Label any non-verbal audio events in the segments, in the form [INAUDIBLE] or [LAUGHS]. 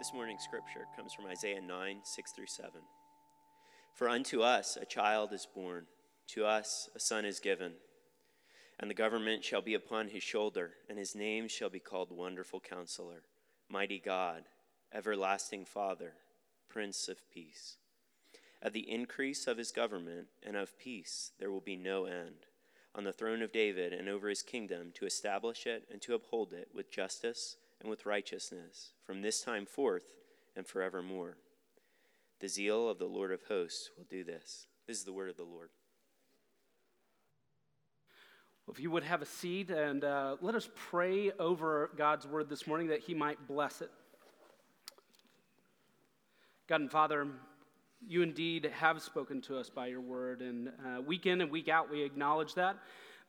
This morning's scripture comes from Isaiah 9, 6 through 7. For unto us a child is born, to us a son is given, and the government shall be upon his shoulder, and his name shall be called Wonderful Counselor, Mighty God, Everlasting Father, Prince of Peace. At the increase of his government and of peace there will be no end, on the throne of David and over his kingdom, to establish it and to uphold it with justice and with righteousness from this time forth and forevermore. The zeal of the Lord of hosts will do this. This is the word of the Lord. Well, if you would have a seat and uh, let us pray over God's word this morning that he might bless it. God and Father, you indeed have spoken to us by your word, and uh, week in and week out we acknowledge that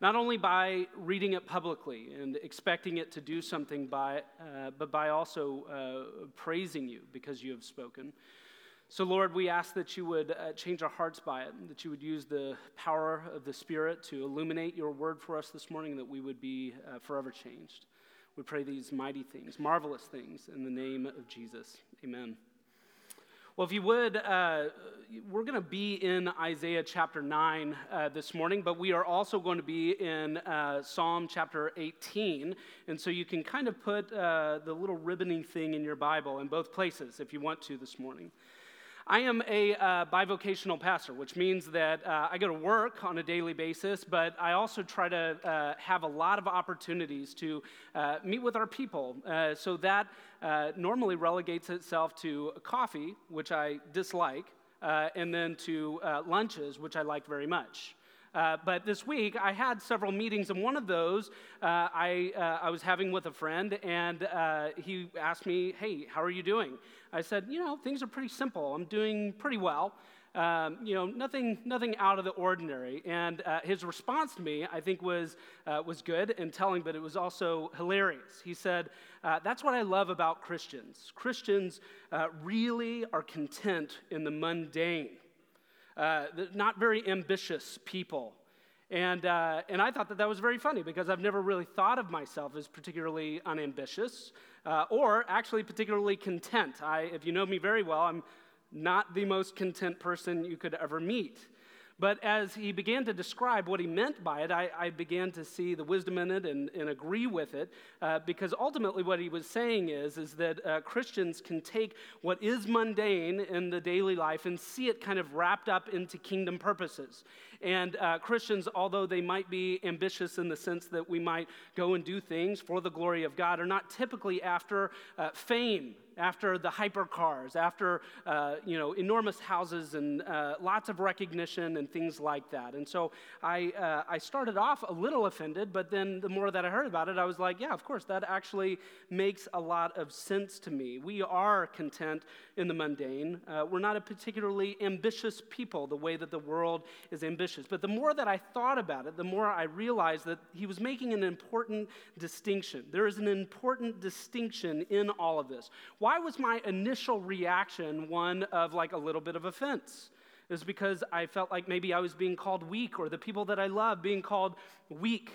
not only by reading it publicly and expecting it to do something by uh, but by also uh, praising you because you have spoken. So, Lord, we ask that you would uh, change our hearts by it, that you would use the power of the Spirit to illuminate your word for us this morning, that we would be uh, forever changed. We pray these mighty things, marvelous things, in the name of Jesus. Amen. Well, if you would, uh, we're going to be in Isaiah chapter 9 uh, this morning, but we are also going to be in uh, Psalm chapter 18. And so you can kind of put uh, the little ribboning thing in your Bible in both places if you want to this morning. I am a uh, bivocational pastor, which means that uh, I go to work on a daily basis, but I also try to uh, have a lot of opportunities to uh, meet with our people. Uh, so that uh, normally relegates itself to coffee, which I dislike, and then to lunches, which I like very much. Uh, but this week, I had several meetings, and one of those uh, I, uh, I was having with a friend, and uh, he asked me, Hey, how are you doing? I said, You know, things are pretty simple. I'm doing pretty well. Um, you know, nothing, nothing out of the ordinary. And uh, his response to me, I think, was, uh, was good and telling, but it was also hilarious. He said, uh, That's what I love about Christians. Christians really are content in the mundane uh, not very ambitious people. And, uh, and I thought that that was very funny because I've never really thought of myself as particularly unambitious uh, or actually particularly content. I, if you know me very well, I'm not the most content person you could ever meet. But as he began to describe what he meant by it, I, I began to see the wisdom in it and, and agree with it, uh, because ultimately what he was saying is, is that uh, Christians can take what is mundane in the daily life and see it kind of wrapped up into kingdom purposes. And uh, Christians, although they might be ambitious in the sense that we might go and do things for the glory of God, are not typically after uh, fame after the hypercars, after uh, you know enormous houses and uh, lots of recognition and things like that. And so I uh, I started off a little offended, but then the more that I heard about it, I was like, yeah, of course, that actually makes a lot of sense to me. We are content in the mundane. Uh, we're not a particularly ambitious people the way that the world is ambitious. But the more that I thought about it, the more I realized that he was making an important distinction. There is an important distinction in all of this why was my initial reaction one of like a little bit of offense? It was because I felt like maybe I was being called weak or the people that I love being called weak.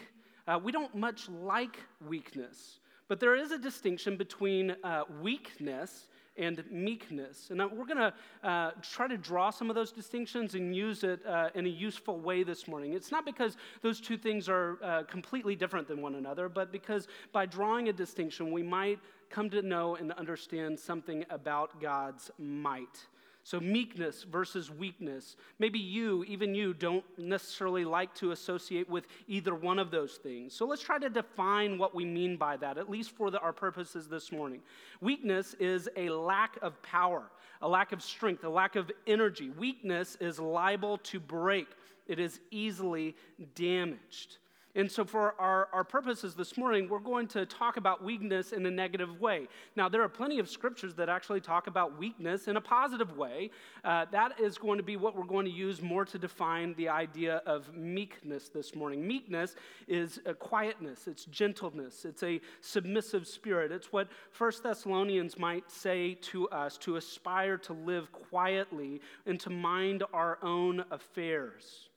Uh, we don't much like weakness, but there is a distinction between uh, weakness and meekness. And we're going to uh, try to draw some of those distinctions and use it uh, in a useful way this morning. It's not because those two things are uh, completely different than one another, but because by drawing a distinction, we might come to know and understand something about God's might. So, meekness versus weakness. Maybe you, even you, don't necessarily like to associate with either one of those things. So, let's try to define what we mean by that, at least for the, our purposes this morning. Weakness is a lack of power, a lack of strength, a lack of energy. Weakness is liable to break, it is easily damaged. And so, for our, our purposes this morning, we're going to talk about weakness in a negative way. Now, there are plenty of scriptures that actually talk about weakness in a positive way. Uh, that is going to be what we're going to use more to define the idea of meekness this morning. Meekness is quietness, it's gentleness, it's a submissive spirit. It's what First Thessalonians might say to us to aspire to live quietly and to mind our own affairs.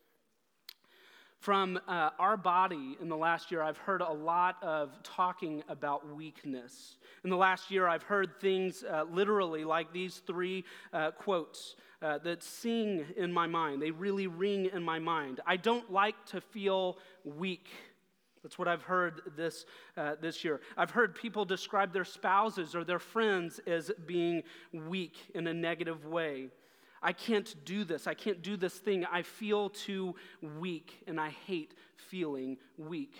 From uh, our body in the last year, I've heard a lot of talking about weakness. In the last year, I've heard things uh, literally like these three uh, quotes uh, that sing in my mind. They really ring in my mind. I don't like to feel weak. That's what I've heard this, uh, this year. I've heard people describe their spouses or their friends as being weak in a negative way. I can't do this. I can't do this thing. I feel too weak, and I hate feeling weak.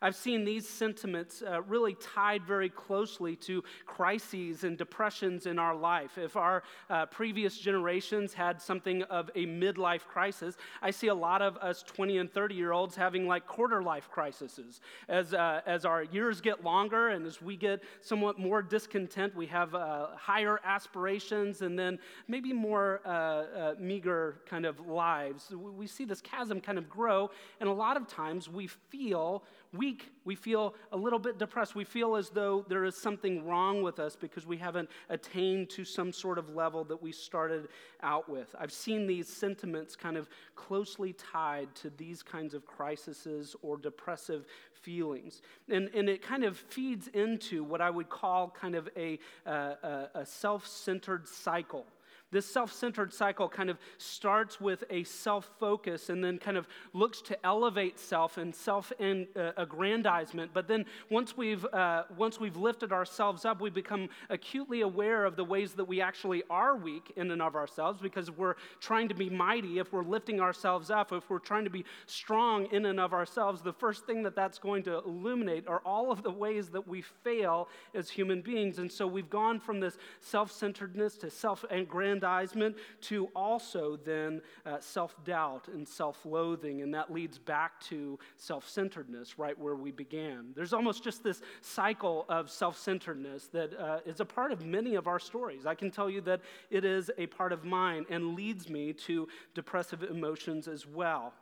I've seen these sentiments uh, really tied very closely to crises and depressions in our life. If our uh, previous generations had something of a midlife crisis, I see a lot of us 20 and 30 year olds having like quarter life crises. As, uh, as our years get longer and as we get somewhat more discontent, we have uh, higher aspirations and then maybe more uh, uh, meager kind of lives. We see this chasm kind of grow, and a lot of times we feel weak. We feel a little bit depressed. We feel as though there is something wrong with us because we haven't attained to some sort of level that we started out with. I've seen these sentiments kind of closely tied to these kinds of crises or depressive feelings. And, and it kind of feeds into what I would call kind of a, uh, a, a self centered cycle. This self centered cycle kind of starts with a self focus and then kind of looks to elevate self and self uh, aggrandizement. But then once we've, uh, once we've lifted ourselves up, we become acutely aware of the ways that we actually are weak in and of ourselves because we're trying to be mighty, if we're lifting ourselves up, if we're trying to be strong in and of ourselves, the first thing that that's going to illuminate are all of the ways that we fail as human beings. And so we've gone from this self centeredness to self aggrandizement aggrandizement to also then uh, self doubt and self loathing. And that leads back to self centeredness, right where we began. There's almost just this cycle of self centeredness that uh, is a part of many of our stories. I can tell you that it is a part of mine and leads me to depressive emotions as well.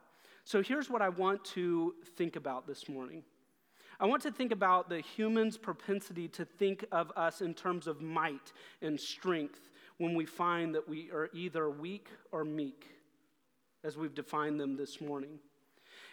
So here's what I want to think about this morning. I want to think about the human's propensity to think of us in terms of might and strength when we find that we are either weak or meek, as we've defined them this morning.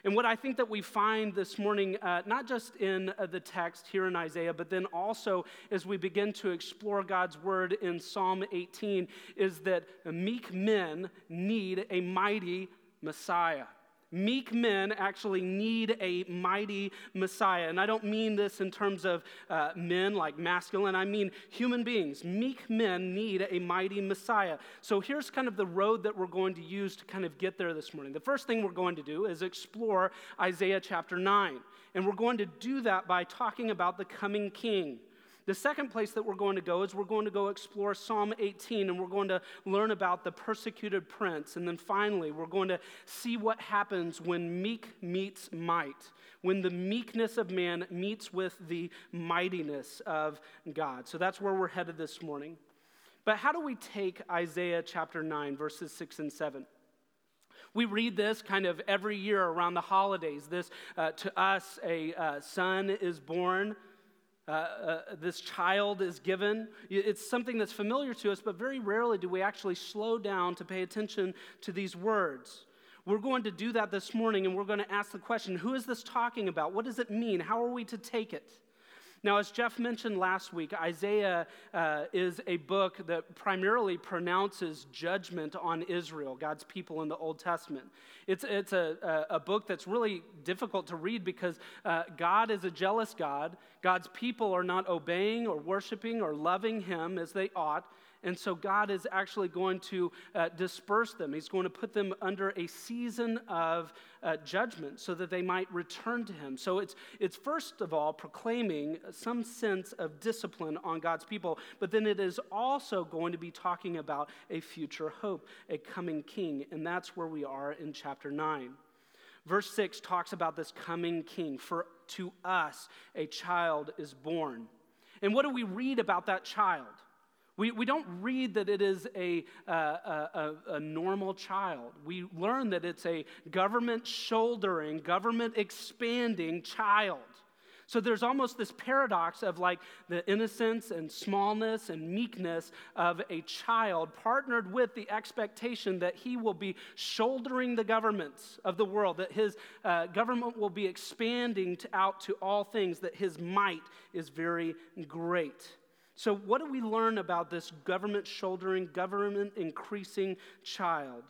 And what I think that we find this morning, uh, not just in uh, the text here in Isaiah, but then also as we begin to explore God's word in Psalm 18, is that meek men need a mighty Messiah. Meek men actually need a mighty Messiah. And I don't mean this in terms of uh, men like masculine, I mean human beings. Meek men need a mighty Messiah. So here's kind of the road that we're going to use to kind of get there this morning. The first thing we're going to do is explore Isaiah chapter 9. And we're going to do that by talking about the coming king. The second place that we're going to go is we're going to go explore Psalm 18 and we're going to learn about the persecuted prince. And then finally, we're going to see what happens when meek meets might, when the meekness of man meets with the mightiness of God. So that's where we're headed this morning. But how do we take Isaiah chapter 9, verses 6 and 7? We read this kind of every year around the holidays. This, uh, to us, a uh, son is born uh, uh, this child is given. It's something that's familiar to us, but very rarely do we actually slow down to pay attention to these words. We're going to do that this morning, and we're going to ask the question who is this talking about? What does it mean? How are we to take it? Now, as Jeff mentioned last week, Isaiah uh, is a book that primarily pronounces judgment on Israel, God's people in the Old Testament. It's, it's a, a, book that's really difficult to read because uh, God is a jealous God. God's people are not obeying or worshiping or loving Him as they ought. And so God is actually going to uh, disperse them. He's going to put them under a season of uh, judgment so that they might return to Him. So it's, it's first of all proclaiming some sense of discipline on God's people, but then it is also going to be talking about a future hope, a coming king. And that's where we are in chapter 9. Verse 6 talks about this coming king. For to us a child is born. And what do we read about that child? We, we don't read that it is a, uh, a, a, normal child. We learn that it's a government shouldering, government expanding child. So there's almost this paradox of like the innocence and smallness and meekness of a child partnered with the expectation that he will be shouldering the governments of the world, that his uh, government will be expanding to, out to all things, that his might is very great. So, what do we learn about this government shouldering, government increasing child?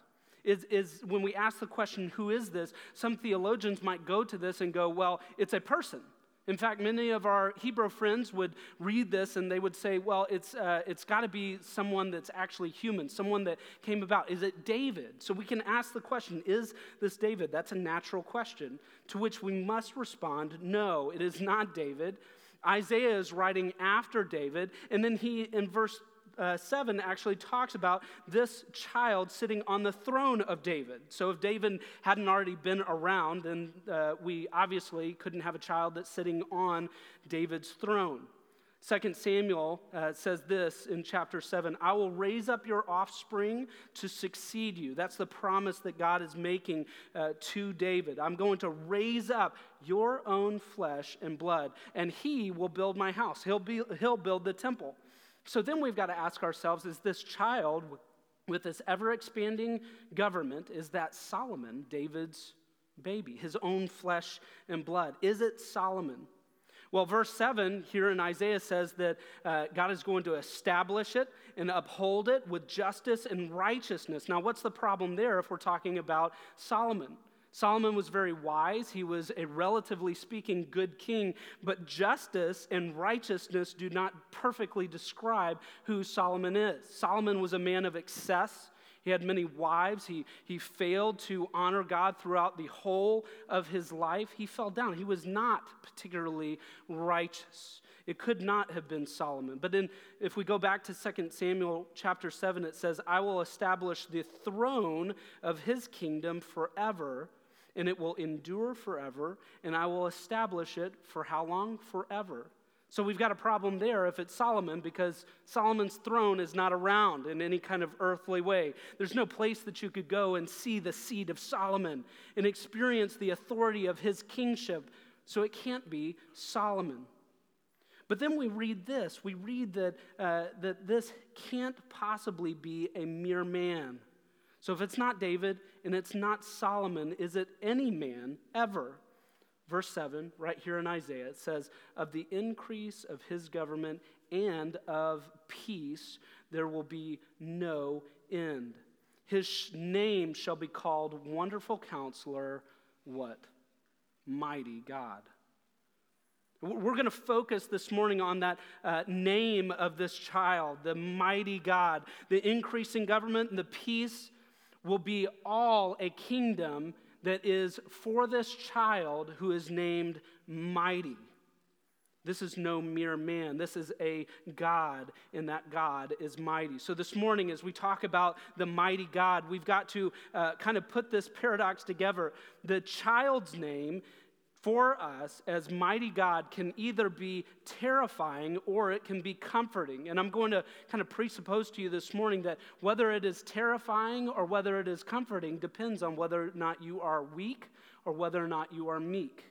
Is, is when we ask the question, who is this? Some theologians might go to this and go, well, it's a person. In fact, many of our Hebrew friends would read this and they would say, well, it's, uh, it's got to be someone that's actually human, someone that came about. Is it David? So we can ask the question, is this David? That's a natural question to which we must respond, no, it is not David. Isaiah is writing after David, and then he, in verse uh, 7 actually talks about this child sitting on the throne of David. So if David hadn't already been around, then uh, we obviously couldn't have a child that's sitting on David's throne. 2 Samuel uh, says this in chapter 7 I will raise up your offspring to succeed you. That's the promise that God is making uh, to David. I'm going to raise up your own flesh and blood, and he will build my house. He'll, be, he'll build the temple. So then we've got to ask ourselves is this child with this ever expanding government, is that Solomon, David's baby, his own flesh and blood? Is it Solomon? Well, verse 7 here in Isaiah says that uh, God is going to establish it and uphold it with justice and righteousness. Now, what's the problem there if we're talking about Solomon? Solomon was very wise. He was a relatively speaking good king, but justice and righteousness do not perfectly describe who Solomon is. Solomon was a man of excess. He had many wives. He, he failed to honor God throughout the whole of his life. He fell down. He was not particularly righteous. It could not have been Solomon. But then if we go back to 2 Samuel chapter 7, it says, I will establish the throne of his kingdom forever and it will endure forever, and I will establish it for how long? Forever. So we've got a problem there if it's Solomon, because Solomon's throne is not around in any kind of earthly way. There's no place that you could go and see the seed of Solomon and experience the authority of his kingship. So it can't be Solomon. But then we read this we read that, uh, that this can't possibly be a mere man. So if it's not David and it's not Solomon, is it any man ever? Verse 7, right here in Isaiah, it says, Of the increase of his government and of peace, there will be no end. His name shall be called Wonderful Counselor, what? Mighty God. We're going to focus this morning on that uh, name of this child, the mighty God, the increasing government and the peace will be all a kingdom that is for this child who is named Mighty. This is no mere man. This is a God, and that God is mighty. So, this morning, as we talk about the mighty God, we've got to uh, kind of put this paradox together. The child's name for us as mighty God can either be terrifying or it can be comforting. And I'm going to kind of presuppose to you this morning that whether it is terrifying or whether it is comforting depends on whether or not you are weak or whether or not you are meek.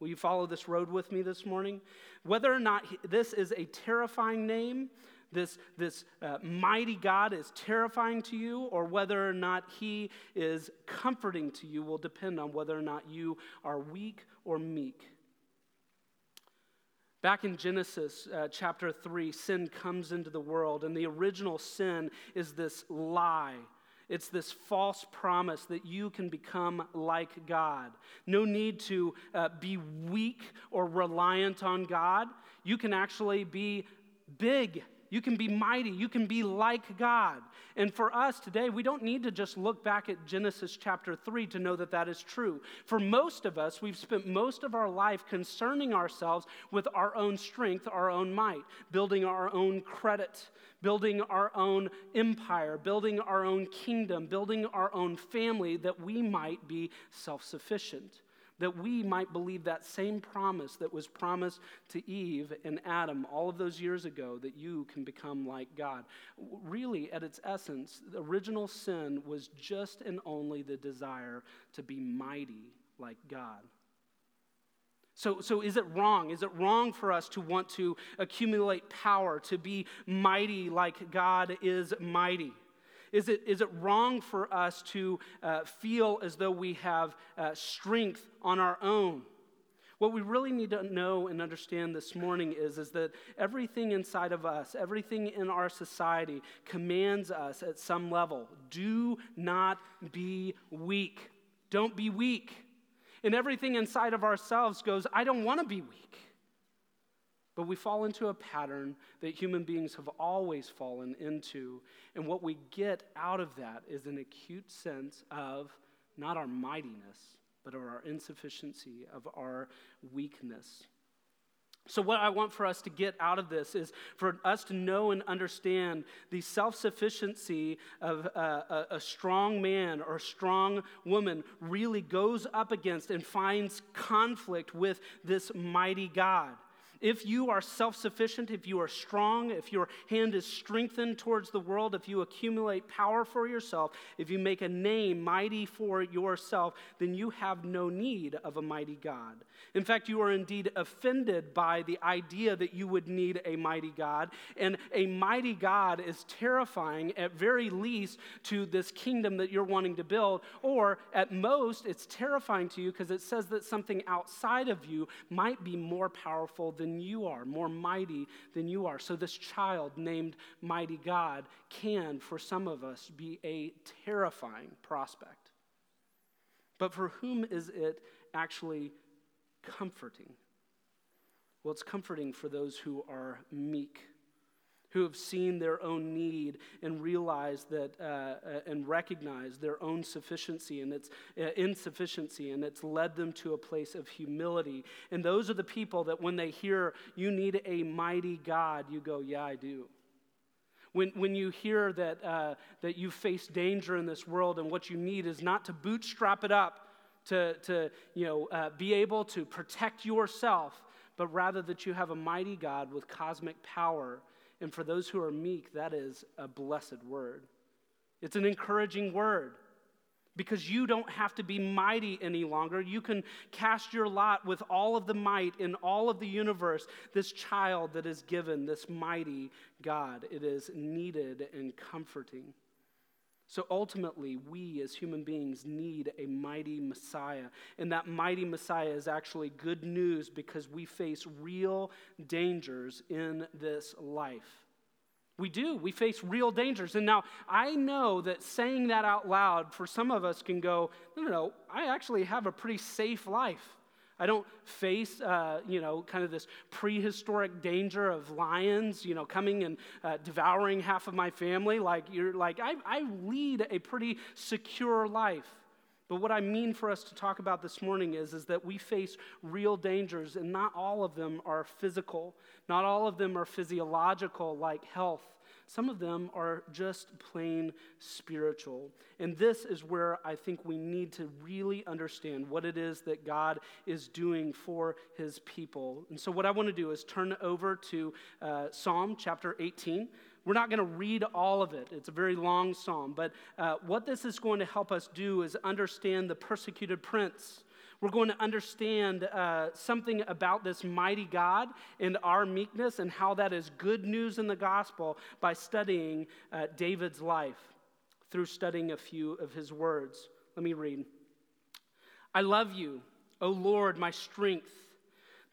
Will you follow this road with me this morning? Whether or not this is a terrifying name, this, this uh, mighty God is terrifying to you, or whether or not he is comforting to you will depend on whether or not you are weak or meek. Back in Genesis uh, chapter 3, sin comes into the world, and the original sin is this lie. It's this false promise that you can become like God. No need to uh, be weak or reliant on God. You can actually be big you can be mighty. You can be like God. And for us today, we don't need to just look back at Genesis chapter 3 to know that that is true. For most of us, we've spent most of our life concerning ourselves with our own strength, our own might, building our own credit, building our own empire, building our own kingdom, building our own family that we might be self sufficient that we might believe that same promise that was promised to Eve and Adam all of those years ago that you can become like God. Really, at its essence, the original sin was just and only the desire to be mighty like God. So, so is it wrong? Is it wrong for us to want to accumulate power, to be mighty like God is mighty? Is it, is it wrong for us to uh, feel as though we have uh, strength on our own? What we really need to know and understand this morning is, is that everything inside of us, everything in our society commands us at some level do not be weak. Don't be weak. And everything inside of ourselves goes, I don't want to be weak. But we fall into a pattern that human beings have always fallen into. And what we get out of that is an acute sense of not our mightiness, but of our insufficiency, of our weakness. So, what I want for us to get out of this is for us to know and understand the self sufficiency of a, a, a, strong man or strong woman really goes up against and finds conflict with this mighty God. If you are self sufficient, if you are strong, if your hand is strengthened towards the world, if you accumulate power for yourself, if you make a name mighty for yourself, then you have no need of a mighty God. In fact, you are indeed offended by the idea that you would need a mighty God. And a mighty God is terrifying, at very least, to this kingdom that you're wanting to build. Or at most, it's terrifying to you because it says that something outside of you might be more powerful than than you are, more mighty than you are. So, this child named Mighty God can, for some of us, be a terrifying prospect. But for whom is it actually comforting? Well, it's comforting for those who are meek who have seen their own need and realized that uh, uh, and recognized their own sufficiency and its uh, insufficiency and it's led them to a place of humility. And those are the people that when they hear you need a mighty god you go yeah i do. When, when you hear that, uh, that you face danger in this world and what you need is not to bootstrap it up to, to you know, uh, be able to protect yourself but rather that you have a mighty god with cosmic power and for those who are meek, that is a blessed word. It's an encouraging word because you don't have to be mighty any longer. You can cast your lot with all of the might in all of the universe. This child that is given, this mighty God, it is needed and comforting. So ultimately, we as human beings need a mighty Messiah. And that mighty Messiah is actually good news because we face real dangers in this life. We do. We face real dangers. And now I know that saying that out loud for some of us can go, no, no, no, I actually have a pretty safe life. I don't face, uh, you know, kind of this prehistoric danger of lions, you know, coming and uh, devouring half of my family. Like, you're like, I, I lead a pretty secure life. But what I mean for us to talk about this morning is, is that we face real dangers, and not all of them are physical. Not all of them are physiological, like health some of them are just plain spiritual. And this is where I think we need to really understand what it is that God is doing for his people. And so, what I want to do is turn over to uh, Psalm chapter 18. We're not going to read all of it. It's a very long psalm. But uh, what this is going to help us do is understand the persecuted prince we're going to understand uh, something about this mighty God and our meekness and how that is good news in the gospel by studying uh, David's life through studying a few of his words. Let me read. I love you, O Lord, my strength.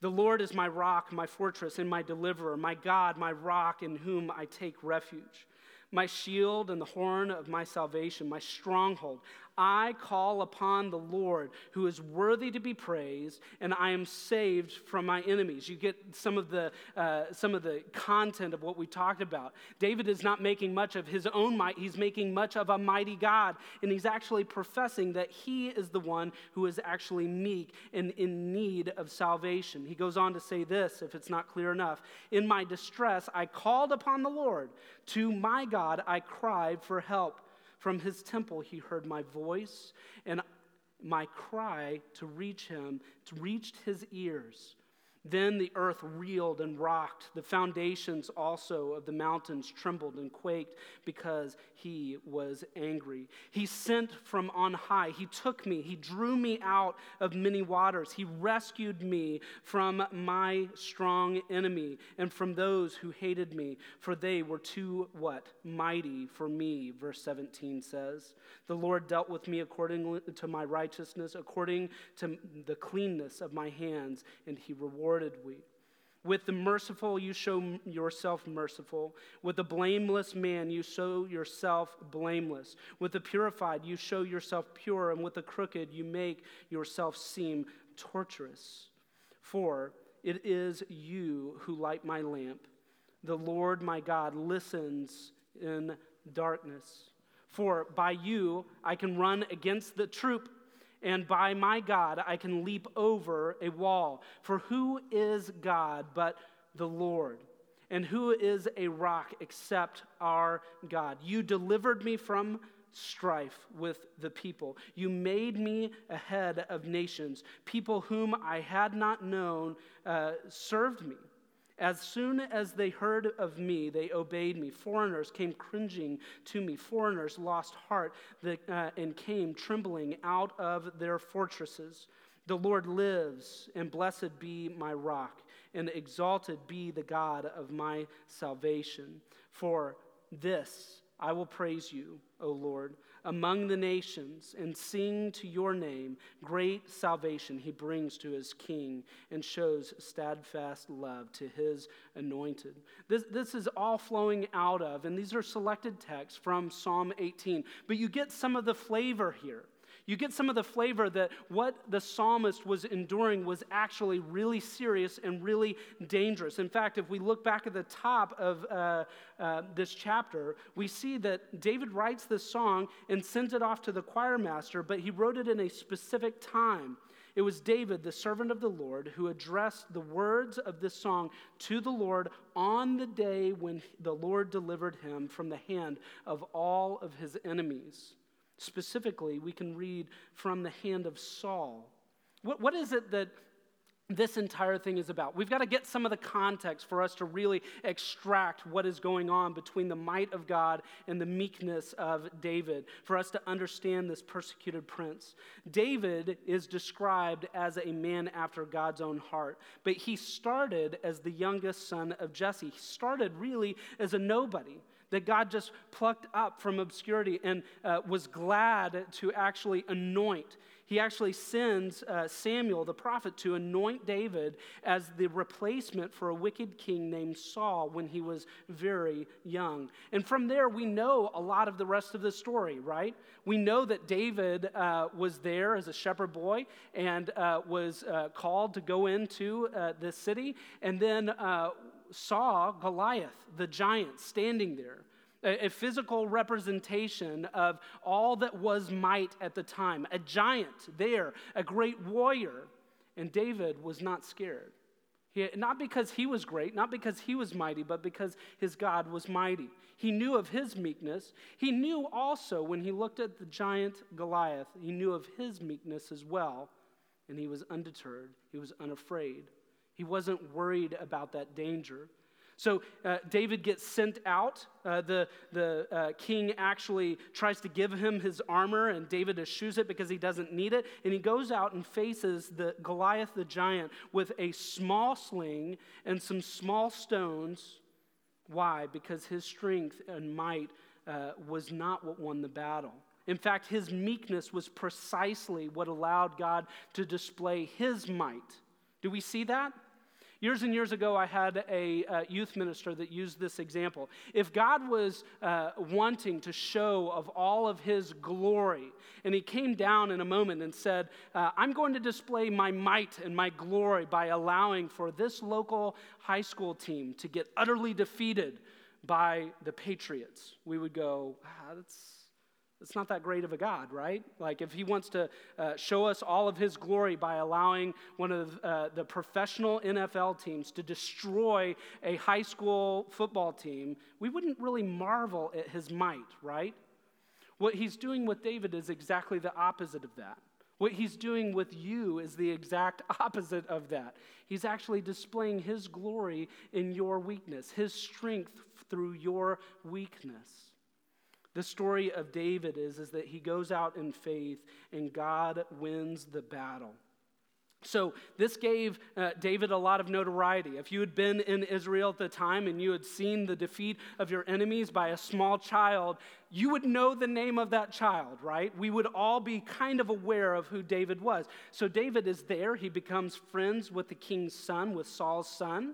The Lord is my rock, my fortress, and my deliverer, my God, my rock in whom I take refuge my shield and the horn of my salvation, my stronghold. I call upon the Lord who is worthy to be praised, and I am saved from my enemies. You get some of the, uh, some of the content of what we talked about. David is not making much of his own might, he's making much of a mighty God, and he's actually professing that he is the one who is actually meek and in need of salvation. He goes on to say this, if it's not clear enough In my distress, I called upon the Lord. To my God, I cried for help. From his temple, he heard my voice, and my cry to reach him to reached his ears. Then the earth reeled and rocked. The foundations also of the mountains trembled and quaked because he was angry. He sent from on high. He took me. He drew me out of many waters. He rescued me from my strong enemy and from those who hated me, for they were too what? Mighty for me, verse 17 says. The Lord dealt with me according to my righteousness, according to the cleanness of my hands, and he rewarded rewarded we. With the merciful, you show yourself merciful. With the blameless man, you show yourself blameless. With the purified, you show yourself pure. And with the crooked, you make yourself seem torturous. For it is you who light my lamp. The Lord my God listens in darkness. For by you I can run against the troop and by my God I can leap over a wall. For who is God but the Lord? And who is a rock except our God? You delivered me from strife with the people. You made me a head of nations. People whom I had not known uh, served me. As soon as they heard of me, they obeyed me. Foreigners came cringing to me. Foreigners lost heart uh, and came trembling out of their fortresses. The Lord lives, and blessed be my rock, and exalted be the God of my salvation. For this I will praise you, O Lord among the nations and sing to your name. Great salvation he brings to his king and shows steadfast love to his anointed. This, this is all flowing out of, and these are selected texts from Psalm 18, but you get some of the flavor here. You get some of the flavor that what the psalmist was enduring was actually really serious and really dangerous. In fact, if we look back at the top of uh, uh, this chapter, we see that David writes this song and sends it off to the choir master, but he wrote it in a specific time. It was David, the servant of the Lord, who addressed the words of this song to the Lord on the day when the Lord delivered him from the hand of all of his enemies. Specifically, we can read from the hand of Saul. What, what is it that this entire thing is about. We've got to get some of the context for us to really extract what is going on between the might of God and the meekness of David, for us to understand this persecuted prince. David is described as a man after God's own heart, but he started as the youngest son of Jesse. He started really as a nobody that God just plucked up from obscurity and uh, was glad to actually anoint. He actually sends uh, Samuel, the prophet, to anoint David as the replacement for a wicked king named Saul when he was very young. And from there, we know a lot of the rest of the story, right? We know that David uh, was there as a shepherd boy and uh, was uh, called to go into uh, the city. And then saw Goliath, the giant, standing there, a, a, physical representation of all that was might at the time, a giant there, a great warrior. And David was not scared. He, not because he was great, not because he was mighty, but because his God was mighty. He knew of his meekness. He knew also when he looked at the giant Goliath, he knew of his meekness as well, and he was undeterred. He was unafraid. He wasn't worried about that danger. So uh, David gets sent out. Uh, the the uh, king actually tries to give him his armor, and David eschews it because he doesn't need it. And he goes out and faces the Goliath the giant with a small sling and some small stones. Why? Because his strength and might uh, was not what won the battle. In fact, his meekness was precisely what allowed God to display his might. Do we see that? Years and years ago, I had a uh, youth minister that used this example. If God was uh, wanting to show of all of his glory, and he came down in a moment and said, uh, I'm going to display my might and my glory by allowing for this local high school team to get utterly defeated by the Patriots, we would go, ah, that's it's not that great of a God, right? Like, if He wants to uh, show us all of His glory by allowing one of uh, the professional NFL teams to destroy a high school football team, we wouldn't really marvel at His might, right? What He's doing with David is exactly the opposite of that. What he's doing with you is the exact [LAUGHS] opposite of that. He's actually displaying his glory in your weakness, his strength through your weakness. The story of David is, is that he goes out in faith and God wins the battle. So, this gave uh, David a lot of notoriety. If you had been in Israel at the time and you had seen the defeat of your enemies by a small child, you would know the name of that child, right? We would all be kind of aware of who David was. So, David is there. He becomes friends with the king's son, with Saul's son.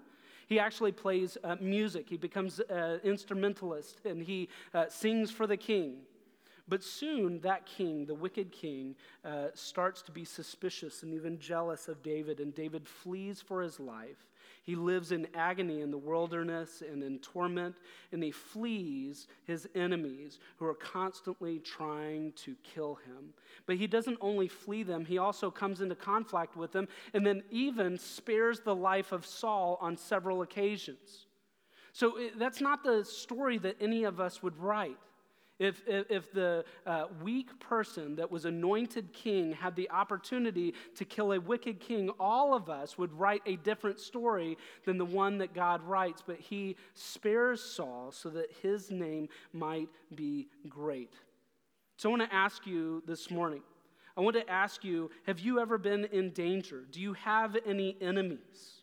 He actually plays uh, music, he becomes an instrumentalist, and he uh, sings for the king. But soon, that king, the wicked king, uh, starts to be suspicious and even jealous of David, and David flees for his life. He lives in agony in the wilderness and in torment, and he flees his enemies who are constantly trying to kill him. But he doesn't only flee them, he also comes into conflict with them, and then even spares the life of Saul on several occasions. So that's not the story that any of us would write. If, if, if the uh, weak person that was anointed king had the opportunity to kill a wicked king, all of us would write a different story than the one that God writes. But he spares Saul so that his name might be great. So I want to ask you this morning I want to ask you have you ever been in danger? Do you have any enemies?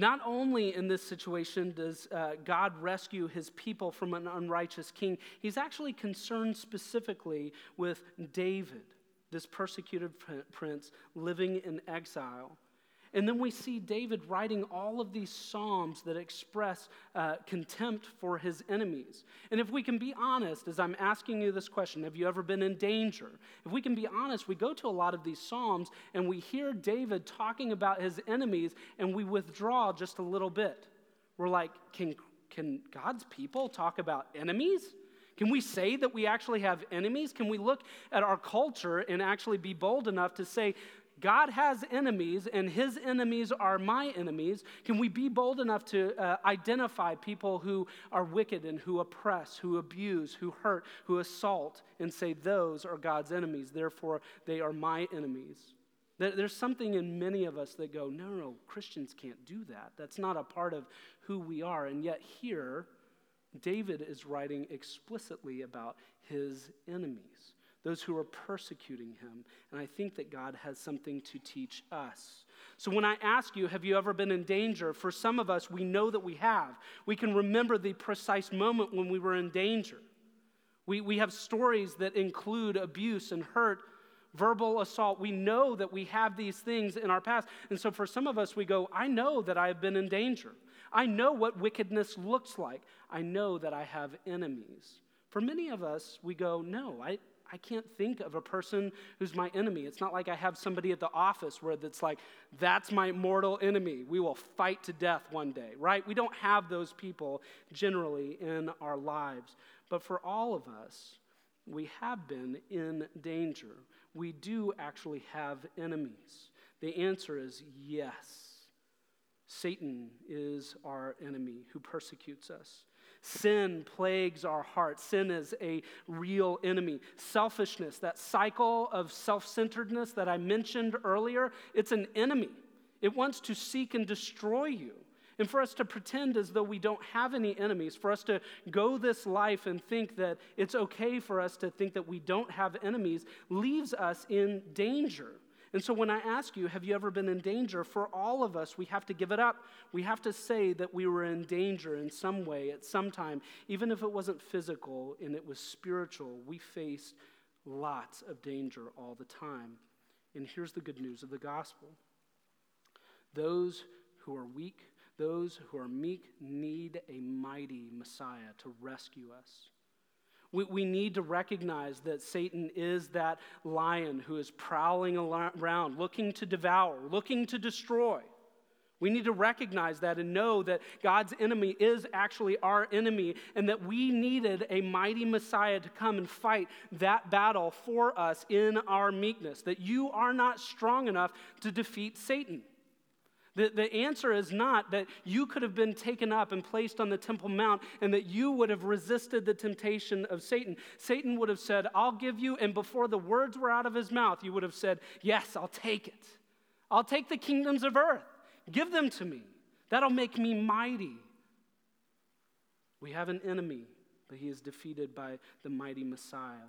Not only in this situation does uh, God rescue his people from an unrighteous king, he's actually concerned specifically with David, this persecuted prince living in exile. And then we see David writing all of these psalms that express uh, contempt for his enemies. And if we can be honest, as I'm asking you this question, have you ever been in danger? If we can be honest, we go to a lot of these psalms and we hear David talking about his enemies and we withdraw just a little bit. We're like, can, can God's people talk about enemies? Can we say that we actually have enemies? Can we look at our culture and actually be bold enough to say, God has enemies, and his enemies are my enemies. Can we be bold enough to uh, identify people who are wicked and who oppress, who abuse, who hurt, who assault, and say, Those are God's enemies, therefore they are my enemies? There's something in many of us that go, No, no, Christians can't do that. That's not a part of who we are. And yet, here, David is writing explicitly about his enemies those who are persecuting him. And I think that God has something to teach us. So when I ask you, have you ever been in danger? For some of us, we know that we have. We can remember the precise moment when we were in danger. We, we have stories that include abuse and hurt, verbal assault. We know that we have these things in our past. And so for some of us, we go, I know that I have been in danger. I know what wickedness looks like. I know that I have enemies. For many of us, we go, No, I, I can't think of a person who's my enemy. It's not like I have somebody at the office where it's like, that's my mortal enemy. We will fight to death one day, right? We don't have those people generally in our lives. But for all of us, we have been in danger. We do actually have enemies. The answer is yes. Satan is our enemy who persecutes us. Sin plagues our hearts. Sin is a real enemy. Selfishness, that cycle of self centeredness that I mentioned earlier, it's an enemy. It wants to seek and destroy you. And for us to pretend as though we don't have any enemies, for us to go this life and think that it's okay for us to think that we don't have enemies, leaves us in danger. And so when I ask you, have you ever been in danger? For all of us, we have to give it up. We have to say that we were in danger in some way at some time, even if it wasn't physical and it was spiritual. We faced lots of danger all the time. And here's the good news of the gospel those who are weak, those who are meek, need a mighty Messiah to rescue us. We, we need to recognize that Satan is that lion who is prowling around, looking to devour, looking to destroy. We need to recognize that and know that God's enemy is actually our enemy and that we needed a mighty Messiah to come and fight that battle for us in our meekness. That you are not strong enough to defeat Satan. The, the answer is not that you could have been taken up and placed on the Temple Mount and that you would have resisted the temptation of Satan. Satan would have said, I'll give you, and before the words were out of his mouth, you would have said, Yes, I'll take it. I'll take the kingdoms of earth. Give them to me. That'll make me mighty. We have an enemy, but he is defeated by the mighty Messiah.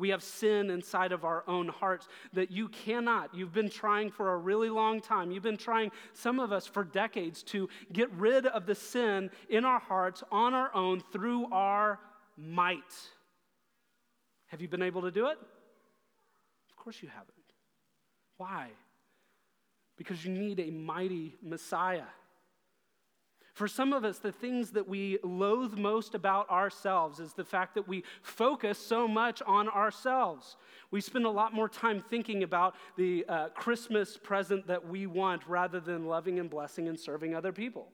We have sin inside of our own hearts that you cannot. You've been trying for a really long time. You've been trying, some of us, for decades to get rid of the sin in our hearts on our own through our might. Have you been able to do it? Of course you haven't. Why? Because you need a mighty Messiah. For some of us, the things that we loathe most about ourselves is the fact that we focus so much on ourselves. We spend a lot more time thinking about the uh, Christmas present that we want rather than loving and blessing and serving other people.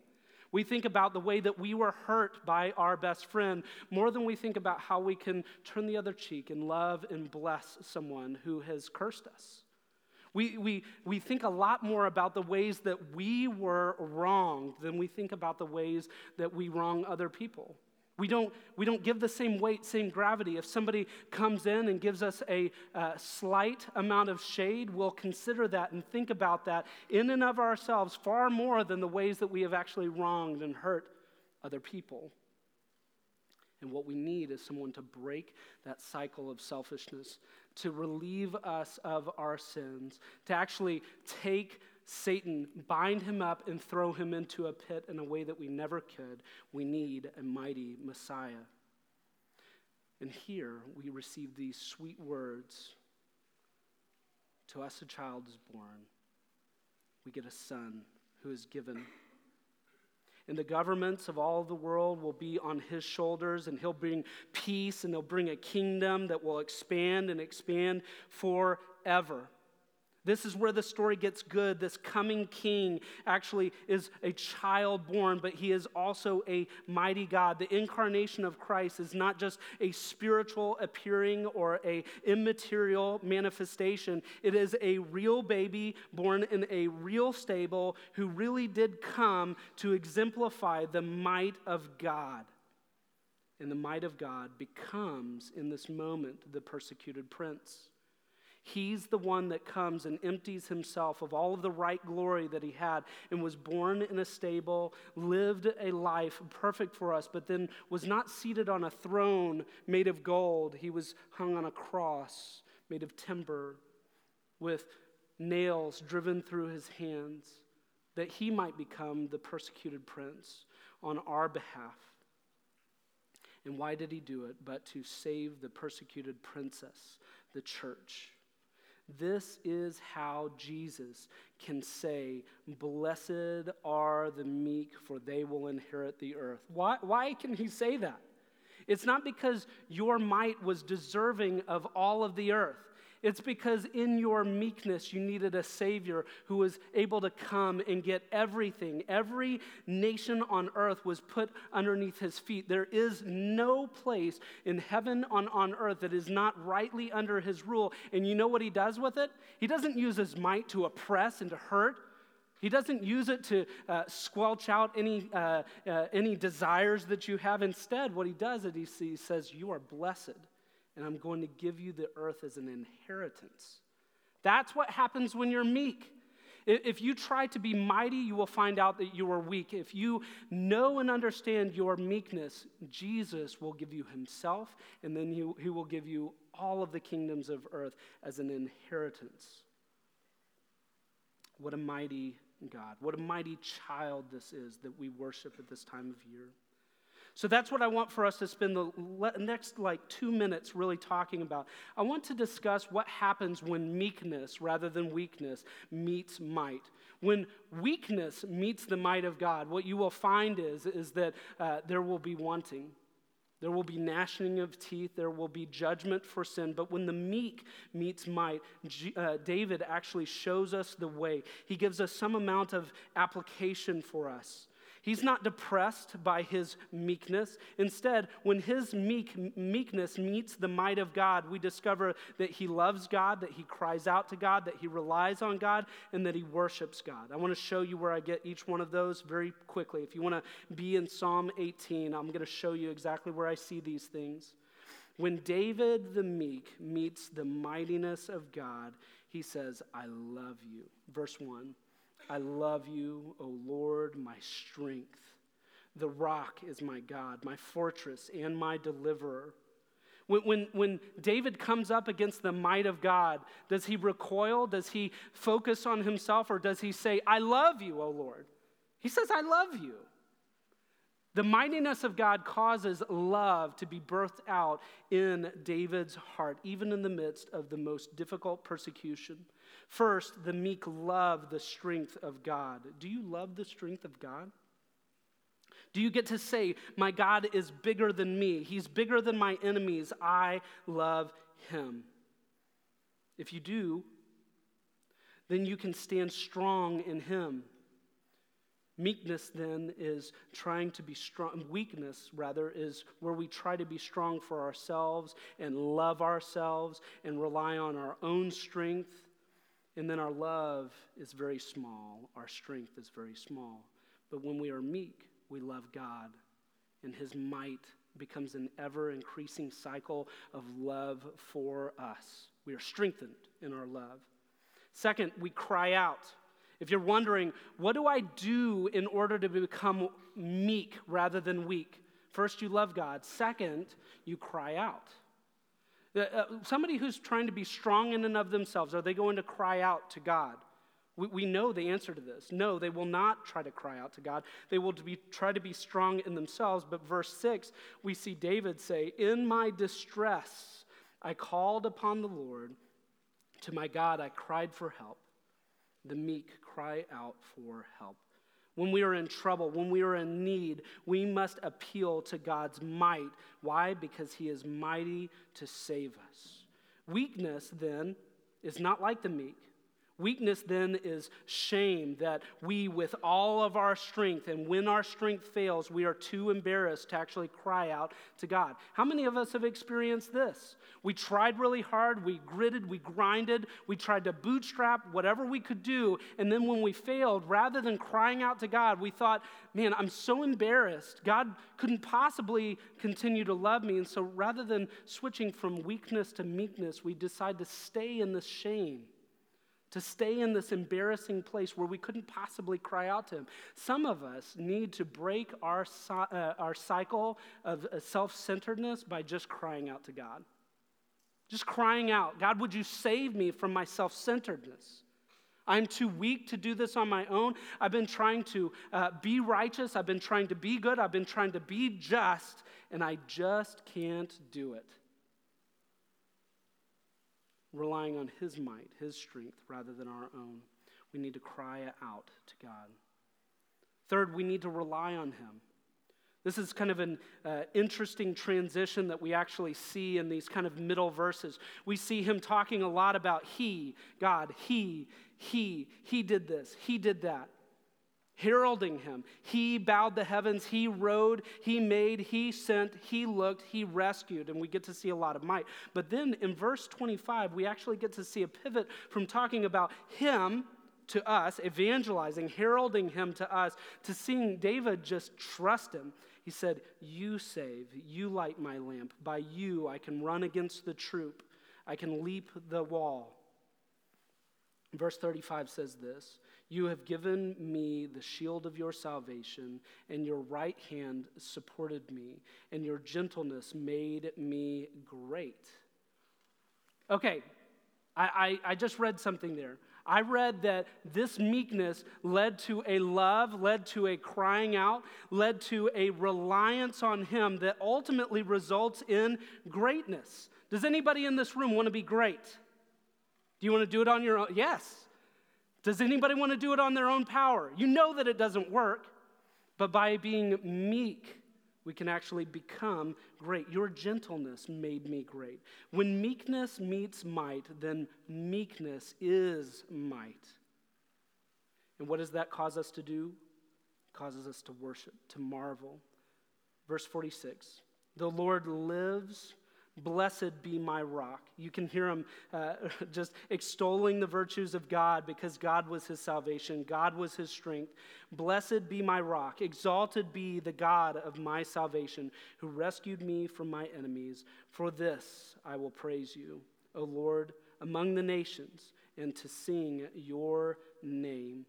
We think about the way that we were hurt by our best friend more than we think about how we can turn the other cheek and love and bless someone who has cursed us. We, we, we think a lot more about the ways that we were wronged than we think about the ways that we wrong other people. We don't, we don't give the same weight, same gravity. If somebody comes in and gives us a uh, slight amount of shade, we'll consider that and think about that in and of ourselves far more than the ways that we have actually wronged and hurt other people. And what we need is someone to break that cycle of selfishness, to relieve us of our sins, to actually take Satan, bind him up, and throw him into a pit in a way that we never could. We need a mighty Messiah. And here we receive these sweet words To us a child is born, we get a son who is given and the governments of all the world will be on his shoulders, and he'll bring peace, and he'll bring a kingdom that will expand and expand forever. This is where the story gets good. This coming king actually is a child born, but he is also a mighty God. The incarnation of Christ is not just a spiritual appearing or a immaterial manifestation. It is a real baby born in a real stable who really did come to exemplify the might of God. And the might of God becomes, in this moment, the persecuted prince. He's the one that comes and empties himself of all of the right glory that he had and was born in a stable, lived a life perfect for us, but then was not seated on a throne made of gold. He was hung on a cross made of timber with nails driven through his hands that he might become the persecuted prince on our behalf. And why did he do it? But to save the persecuted princess, the church. This is how Jesus can say, Blessed are the meek, for they will inherit the earth. Why, why can he say that? It's not because your might was deserving of all of the earth. It's because in your meekness, you needed a Savior who was able to come and get everything. Every nation on earth was put underneath his feet. There is no place in heaven on, on earth that is not rightly under his rule. And you know what he does with it? He doesn't use his might to oppress and to hurt. He doesn't use it to uh, squelch out any, uh, uh, any desires that you have. Instead, what he does is he, he says, You are blessed and I'm going to give you the earth as an inheritance. That's what happens when you're meek. If you try to be mighty, you will find out that you are weak. If you know and understand your meekness, Jesus will give you himself, and then he, will give you all of the kingdoms of earth as an inheritance. What a mighty God. What a mighty child this is that we worship at this time of year. So that's what I want for us to spend the next like two minutes really talking about. I want to discuss what happens when meekness rather than weakness meets might. When weakness meets the might of God, what you will find is, is that uh, there will be wanting. There will be gnashing of teeth. There will be judgment for sin. But when the meek meets might, uh, David actually shows us the way. He gives us some amount of application for us. He's not depressed by his meekness. Instead, when his meek, meekness meets the might of God, we discover that he loves God, that he cries out to God, that he relies on God, and that he worships God. I want to show you where I get each one of those very quickly. If you want to be in Psalm 18, I'm going to show you exactly where I see these things. When David the meek meets the mightiness of God, he says, I love you. Verse 1 I love you, O Lord, my strength. The rock is my God, my fortress and my deliverer. When, when, when, David comes up against the might of God, does he recoil? Does he focus on himself? Or does he say, I love you, O Lord? He says, I love you. The mightiness of God causes love to be birthed out in David's heart, even in the midst of the most difficult persecution. First, the meek love the strength of God. Do you love the strength of God? Do you get to say, My God is bigger than me? He's bigger than my enemies. I love him. If you do, then you can stand strong in him. Meekness, then, is trying to be strong. Weakness, rather, is where we try to be strong for ourselves and love ourselves and rely on our own strength and then our love is very small, our strength is very small. But when we are meek, we love God, and his might becomes an ever increasing cycle of love for us. We are strengthened in our love. Second, we cry out. If you're wondering, what do I do in order to become meek rather than weak? First, you love God. Second, you cry out. Uh, somebody who's trying to be strong in and of themselves, are they going to cry out to God? We, we know the answer to this. No, they will not try to cry out to God. They will be, try to be strong in themselves. But verse 6, we see David say, In my distress, I called upon the Lord. To my God, I cried for help. The meek cry out for help. When we are in trouble, when we are in need, we must appeal to God's might. Why? Because He is mighty to save us. Weakness, then, is not like the meek. Weakness then is shame that we, with all of our strength, and when our strength fails, we are too embarrassed to actually cry out to God. How many of us have experienced this? We tried really hard, we gritted, we grinded, we tried to bootstrap whatever we could do, and then when we failed, rather than crying out to God, we thought, man, I'm so embarrassed. God couldn't possibly continue to love me. And so rather than switching from weakness to meekness, we decide to stay in this shame to stay in this embarrassing place where we couldn't possibly cry out to Him. Some of us need to break our, uh, our cycle of uh, self centeredness by just crying out to God. Just crying out, God, would you save me from my self centeredness? I'm too weak to do this on my own. I've been trying to uh, be righteous. I've been trying to be good. I've been trying to be just, and I just can't do it relying on His might, His strength, rather than our own. We need to cry out to God. Third, we need to rely on Him. This is kind of an uh, interesting transition that we actually see in these kind of middle verses. We see him talking a lot about He, God, He, He, He did this, He did that heralding him. He bowed the heavens, he rode, he made, he sent, he looked, he rescued, and we get to see a lot of might. But then in verse 25, we actually get to see a pivot from talking about him to us, evangelizing, heralding him to us, to seeing David just trust him. He said, You save, you light my lamp. By you I can run against the troop, I can leap the wall. Verse 35 says this you have given me the shield of your salvation, and your right hand supported me, and your gentleness made me great. Okay, I, I, I, just read something there. I read that this meekness led to a love, led to a crying out, led to a reliance on Him that ultimately results in greatness. Does anybody in this room want to be great? Do you want to do it on your own? Yes. Does anybody want to do it on their own power? You know that it doesn't work, but by being meek, we can actually become great. Your gentleness made me great. When meekness meets might, then meekness is might. And what does that cause us to do? causes us to worship, to marvel. Verse 46 The Lord lives. Blessed be my rock. You can hear him uh, [LAUGHS] just extolling the virtues of God because God was his salvation, God was his strength. Blessed be my rock. Exalted be the God of my salvation, who rescued me from my enemies. For this I will praise you, O Lord, among the nations, and to sing your name.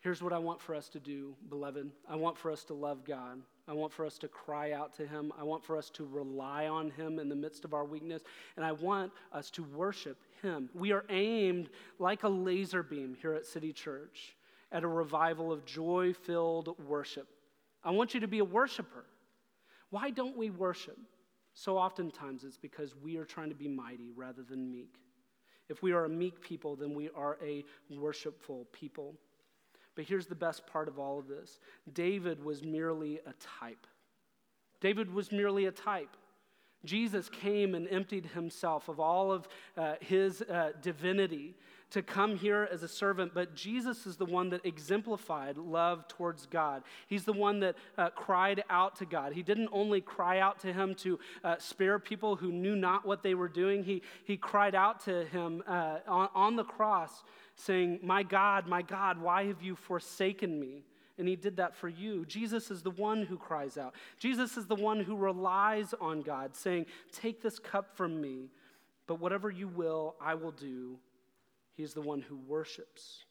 Here's what I want for us to do, beloved. I want for us to love God. I want for us to cry out to Him. I want for us to rely on Him in the midst of our weakness. And I want us to worship Him. We are aimed like a laser beam here at City Church at a revival of joy filled worship. I want you to be a worshiper. Why don't we worship? So oftentimes it's because we are trying to be mighty rather than meek. If we are a meek people, then we are a worshipful people. But here's the best part of all of this David was merely a type. David was merely a type. Jesus came and emptied himself of all of uh, his uh, divinity to come here as a servant, but Jesus is the one that exemplified love towards God. He's the one that uh, cried out to God. He didn't only cry out to him to uh, spare people who knew not what they were doing, he, he cried out to him uh, on, on the cross saying, My God, my God, why have you forsaken me? And he did that for you. Jesus is the one who cries out. Jesus is the one who relies on God, saying, Take this cup from me, but whatever you will, I will do. He's the one who worships.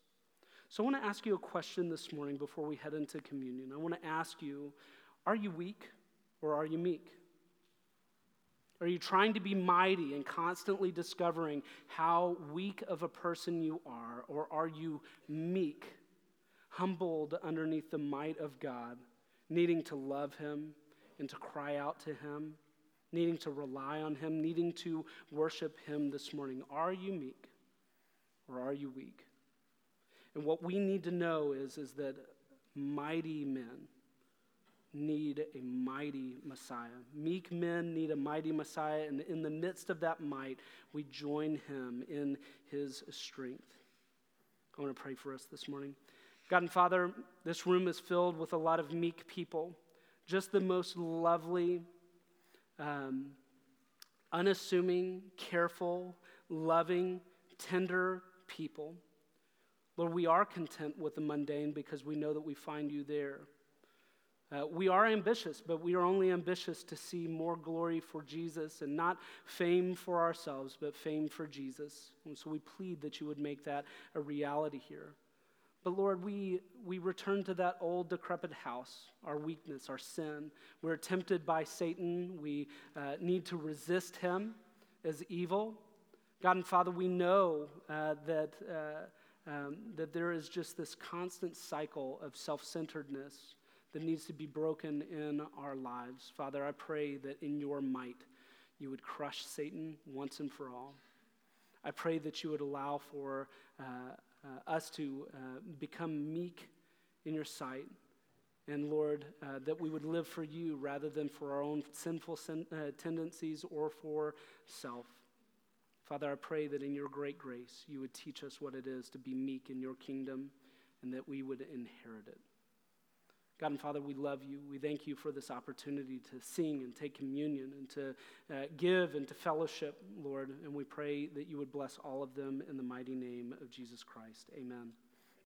So I want to ask you a question this morning before we head into communion. I want to ask you Are you weak or are you meek? Are you trying to be mighty and constantly discovering how weak of a person you are? Or are you meek, humbled underneath the might of God, needing to love Him and to cry out to Him, needing to rely on Him, needing to worship Him this morning? Are you meek or are you weak? And what we need to know is, is that mighty men, need a mighty Messiah. Meek men need a mighty Messiah, and in the midst of that might, we join him in his strength. I want to pray for us this morning. God and Father, this room is filled with a lot of meek people, just the most lovely, um, unassuming, careful, loving, tender people. Lord, we are content with the mundane because we know that we find you there. Uh, we are ambitious, but we are only ambitious to see more glory for Jesus and not fame for ourselves, but fame for Jesus. And so we plead that you would make that a reality here. But Lord, we, we return to that old decrepit house, our weakness, our sin. We're tempted by Satan. We uh, need to resist him as evil. God and Father, we know uh, that, uh, um, that there is just this constant cycle of self centeredness that needs to be broken in our lives. Father, I pray that in your might, you would crush Satan once and for all. I pray that you would allow for uh, uh, us to uh, become meek in your sight. And Lord, uh, that we would live for you rather than for our own sinful sin, uh, tendencies or for self. Father, I pray that in your great grace, you would teach us what it is to be meek in your kingdom and that we would inherit it. God and Father, we love you. We thank you for this opportunity to sing and take communion and to uh, give and to fellowship, Lord. And we pray that you would bless all of them in the mighty name of Jesus Christ. Amen.